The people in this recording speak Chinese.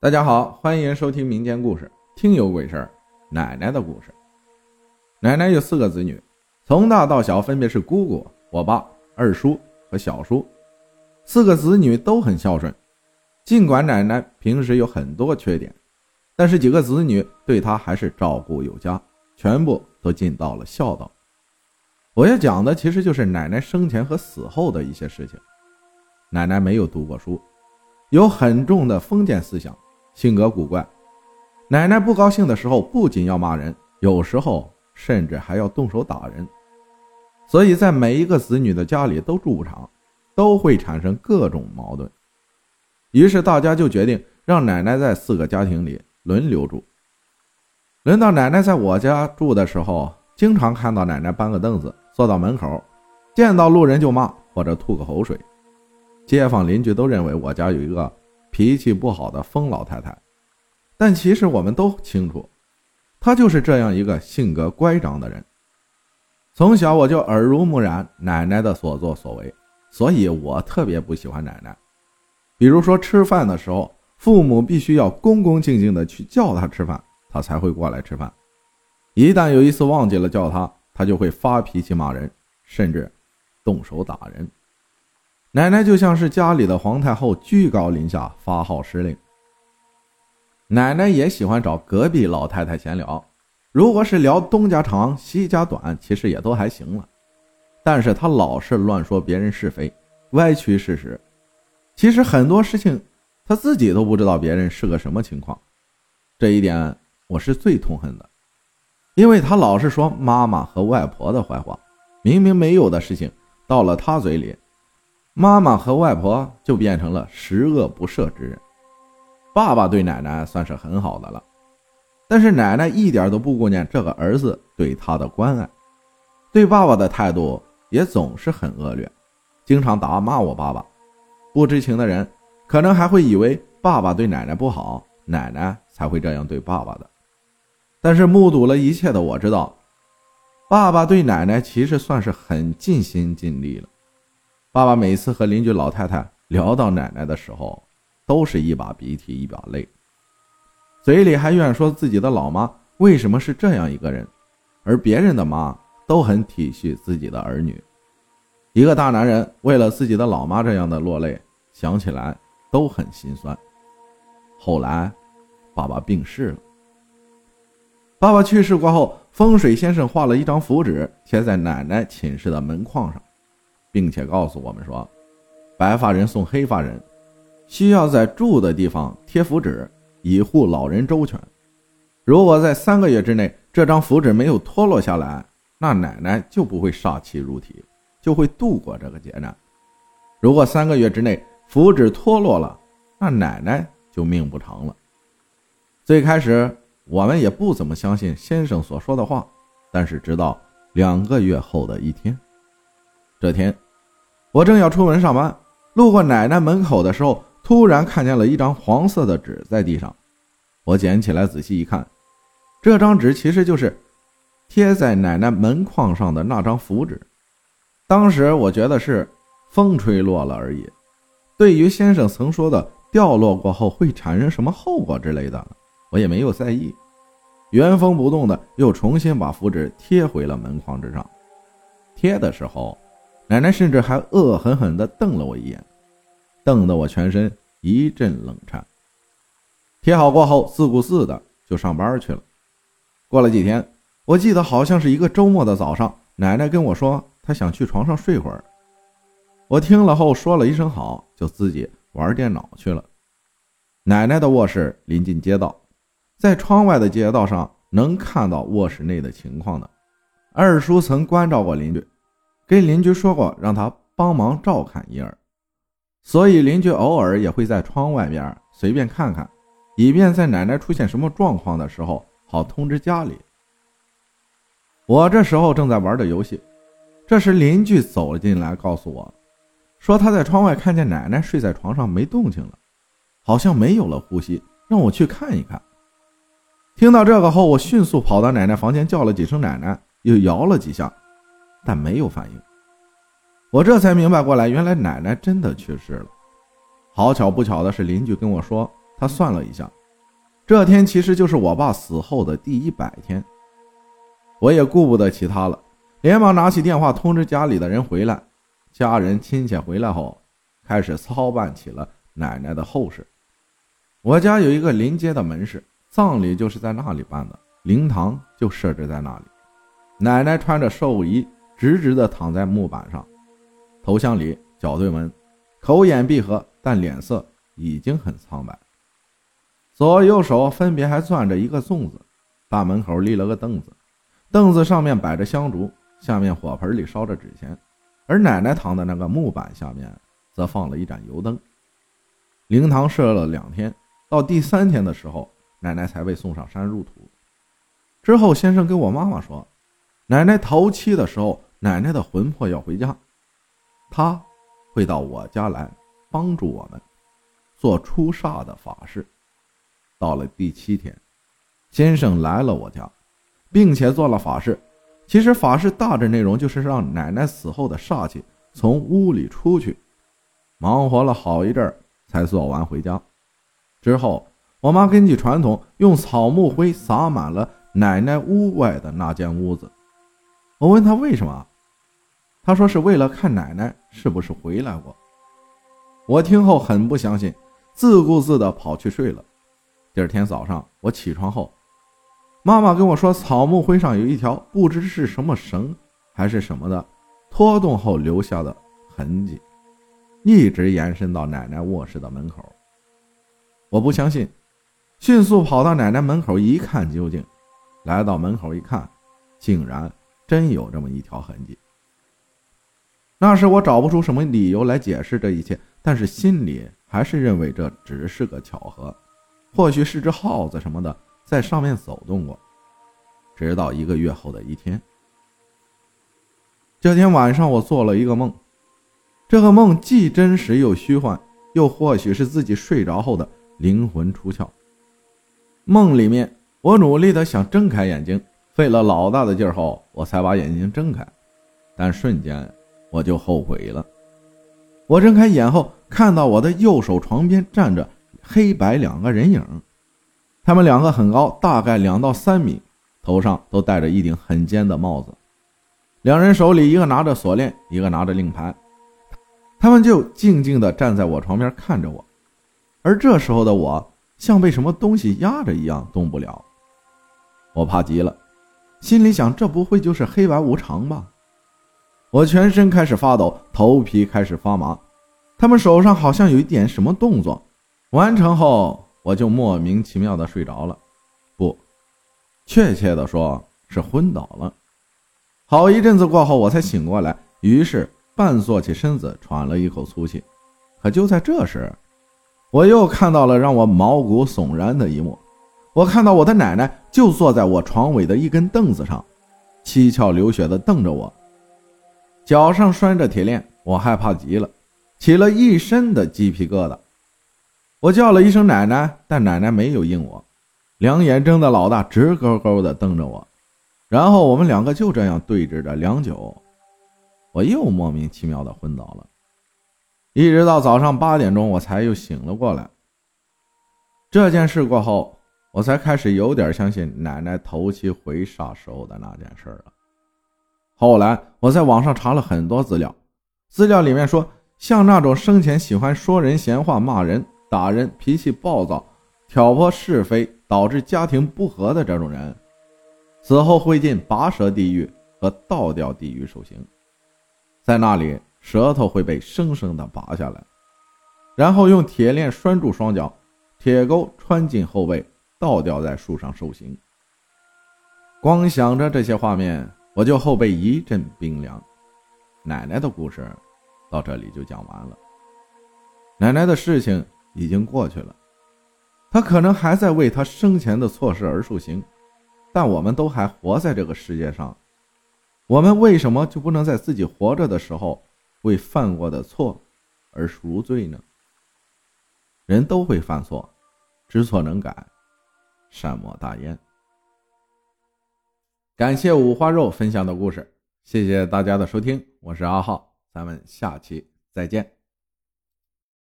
大家好，欢迎收听民间故事，听有鬼事儿。奶奶的故事。奶奶有四个子女，从大到小分别是姑姑、我爸、二叔和小叔。四个子女都很孝顺，尽管奶奶平时有很多缺点，但是几个子女对她还是照顾有加，全部都尽到了孝道。我要讲的其实就是奶奶生前和死后的一些事情。奶奶没有读过书，有很重的封建思想。性格古怪，奶奶不高兴的时候不仅要骂人，有时候甚至还要动手打人。所以在每一个子女的家里都住不长，都会产生各种矛盾。于是大家就决定让奶奶在四个家庭里轮流住。轮到奶奶在我家住的时候，经常看到奶奶搬个凳子坐到门口，见到路人就骂或者吐个口水。街坊邻居都认为我家有一个。脾气不好的疯老太太，但其实我们都清楚，她就是这样一个性格乖张的人。从小我就耳濡目染奶奶的所作所为，所以我特别不喜欢奶奶。比如说吃饭的时候，父母必须要恭恭敬敬的去叫她吃饭，她才会过来吃饭。一旦有一次忘记了叫她，她就会发脾气骂人，甚至动手打人。奶奶就像是家里的皇太后，居高临下发号施令。奶奶也喜欢找隔壁老太太闲聊，如果是聊东家长西家短，其实也都还行了。但是她老是乱说别人是非，歪曲事实。其实很多事情她自己都不知道别人是个什么情况，这一点我是最痛恨的，因为她老是说妈妈和外婆的坏话，明明没有的事情，到了她嘴里。妈妈和外婆就变成了十恶不赦之人，爸爸对奶奶算是很好的了，但是奶奶一点都不顾念这个儿子对她的关爱，对爸爸的态度也总是很恶劣，经常打骂我爸爸。不知情的人可能还会以为爸爸对奶奶不好，奶奶才会这样对爸爸的。但是目睹了一切的我知道，爸爸对奶奶其实算是很尽心尽力了。爸爸每次和邻居老太太聊到奶奶的时候，都是一把鼻涕一把泪，嘴里还怨说自己的老妈为什么是这样一个人，而别人的妈都很体恤自己的儿女。一个大男人为了自己的老妈这样的落泪，想起来都很心酸。后来，爸爸病逝了。爸爸去世过后，风水先生画了一张符纸贴在奶奶寝室的门框上。并且告诉我们说，白发人送黑发人，需要在住的地方贴符纸，以护老人周全。如果在三个月之内这张符纸没有脱落下来，那奶奶就不会煞气入体，就会度过这个劫难。如果三个月之内符纸脱落了，那奶奶就命不长了。最开始我们也不怎么相信先生所说的话，但是直到两个月后的一天。这天，我正要出门上班，路过奶奶门口的时候，突然看见了一张黄色的纸在地上。我捡起来仔细一看，这张纸其实就是贴在奶奶门框上的那张符纸。当时我觉得是风吹落了而已。对于先生曾说的掉落过后会产生什么后果之类的，我也没有在意，原封不动的又重新把符纸贴回了门框之上。贴的时候。奶奶甚至还恶狠狠地瞪了我一眼，瞪得我全身一阵冷颤。贴好过后，自顾自的就上班去了。过了几天，我记得好像是一个周末的早上，奶奶跟我说她想去床上睡会儿。我听了后说了一声好，就自己玩电脑去了。奶奶的卧室临近街道，在窗外的街道上能看到卧室内的情况的。二叔曾关照过邻居。跟邻居说过，让他帮忙照看婴儿，所以邻居偶尔也会在窗外边随便看看，以便在奶奶出现什么状况的时候好通知家里。我这时候正在玩着游戏，这时邻居走了进来，告诉我，说他在窗外看见奶奶睡在床上没动静了，好像没有了呼吸，让我去看一看。听到这个后，我迅速跑到奶奶房间叫了几声奶奶，又摇了几下。但没有反应，我这才明白过来，原来奶奶真的去世了。好巧不巧的是，邻居跟我说，他算了一下，这天其实就是我爸死后的第一百天。我也顾不得其他了，连忙拿起电话通知家里的人回来。家人亲戚回来后，开始操办起了奶奶的后事。我家有一个临街的门市，葬礼就是在那里办的，灵堂就设置在那里。奶奶穿着寿衣，直直的躺在木板上，头向里，脚对门，口眼闭合，但脸色已经很苍白。左右手分别还攥着一个粽子。大门口立了个凳子，凳子上面摆着香烛，下面火盆里烧着纸钱，而奶奶躺的那个木板下面则放了一盏油灯。灵堂设了两天，到第三天的时候，奶奶才被送上山入土。之后，先生跟我妈妈说。奶奶头七的时候，奶奶的魂魄要回家，她会到我家来帮助我们做出煞的法事。到了第七天，先生来了我家，并且做了法事。其实法事大致内容就是让奶奶死后的煞气从屋里出去。忙活了好一阵才做完回家。之后，我妈根据传统用草木灰撒满了奶奶屋外的那间屋子。我问她为什么，他说是为了看奶奶是不是回来过。我听后很不相信，自顾自的跑去睡了。第二天早上我起床后，妈妈跟我说，草木灰上有一条不知是什么绳还是什么的，拖动后留下的痕迹，一直延伸到奶奶卧室的门口。我不相信，迅速跑到奶奶门口一看究竟，来到门口一看，竟然。真有这么一条痕迹。那时我找不出什么理由来解释这一切，但是心里还是认为这只是个巧合，或许是只耗子什么的在上面走动过。直到一个月后的一天，这天晚上我做了一个梦，这个梦既真实又虚幻，又或许是自己睡着后的灵魂出窍。梦里面，我努力的想睁开眼睛。费了老大的劲儿后，我才把眼睛睁开，但瞬间我就后悔了。我睁开眼后，看到我的右手床边站着黑白两个人影，他们两个很高，大概两到三米，头上都戴着一顶很尖的帽子。两人手里一个拿着锁链，一个拿着令牌，他们就静静地站在我床边看着我。而这时候的我，像被什么东西压着一样动不了，我怕极了。心里想：这不会就是黑白无常吧？我全身开始发抖，头皮开始发麻。他们手上好像有一点什么动作，完成后我就莫名其妙的睡着了，不，确切的说是昏倒了。好一阵子过后，我才醒过来，于是半坐起身子，喘了一口粗气。可就在这时，我又看到了让我毛骨悚然的一幕。我看到我的奶奶就坐在我床尾的一根凳子上，七窍流血的瞪着我，脚上拴着铁链，我害怕极了，起了一身的鸡皮疙瘩。我叫了一声奶奶，但奶奶没有应我，两眼睁得老大，直勾勾的瞪着我。然后我们两个就这样对峙着良久，我又莫名其妙的昏倒了，一直到早上八点钟我才又醒了过来。这件事过后。我才开始有点相信奶奶头七回煞时候的那件事了。后来我在网上查了很多资料，资料里面说，像那种生前喜欢说人闲话、骂人、打人、脾气暴躁、挑拨是非，导致家庭不和的这种人，死后会进拔舌地狱和倒吊地狱受刑，在那里舌头会被生生的拔下来，然后用铁链拴住双脚，铁钩穿进后背。倒吊在树上受刑。光想着这些画面，我就后背一阵冰凉。奶奶的故事到这里就讲完了。奶奶的事情已经过去了，她可能还在为她生前的错事而受刑，但我们都还活在这个世界上，我们为什么就不能在自己活着的时候为犯过的错而赎罪呢？人都会犯错，知错能改。善莫大焉。感谢五花肉分享的故事，谢谢大家的收听，我是阿浩，咱们下期再见。